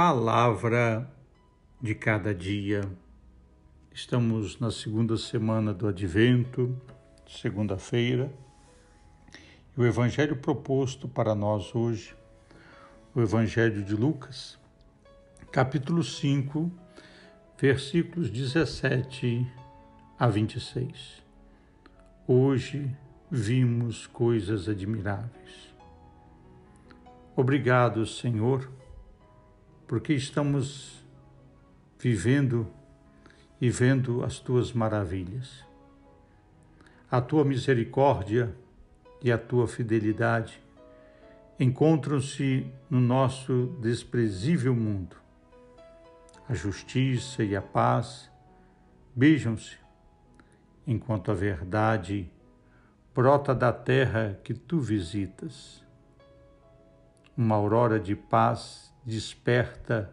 Palavra de cada dia. Estamos na segunda semana do Advento, segunda-feira, o Evangelho proposto para nós hoje, o Evangelho de Lucas, capítulo 5, versículos 17 a 26. Hoje vimos coisas admiráveis. Obrigado, Senhor, porque estamos vivendo e vendo as tuas maravilhas. A tua misericórdia e a tua fidelidade encontram-se no nosso desprezível mundo. A justiça e a paz beijam-se, enquanto a verdade brota da terra que tu visitas. Uma aurora de paz desperta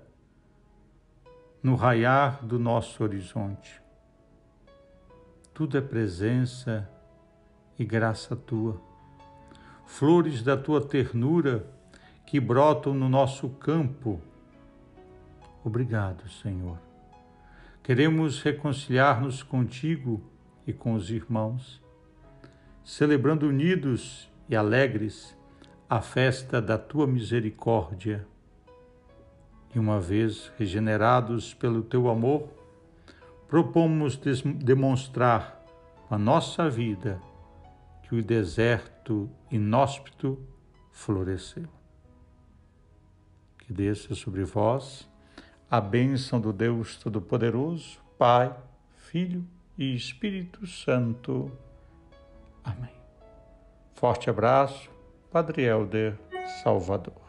no raiar do nosso horizonte. Tudo é presença e graça tua, flores da tua ternura que brotam no nosso campo. Obrigado, Senhor. Queremos reconciliar-nos contigo e com os irmãos celebrando unidos e alegres a festa da tua misericórdia. E uma vez regenerados pelo teu amor, propomos demonstrar a nossa vida que o deserto inóspito floresceu. Que desça sobre vós a bênção do Deus Todo-Poderoso, Pai, Filho e Espírito Santo. Amém. Forte abraço, Padre Helder Salvador.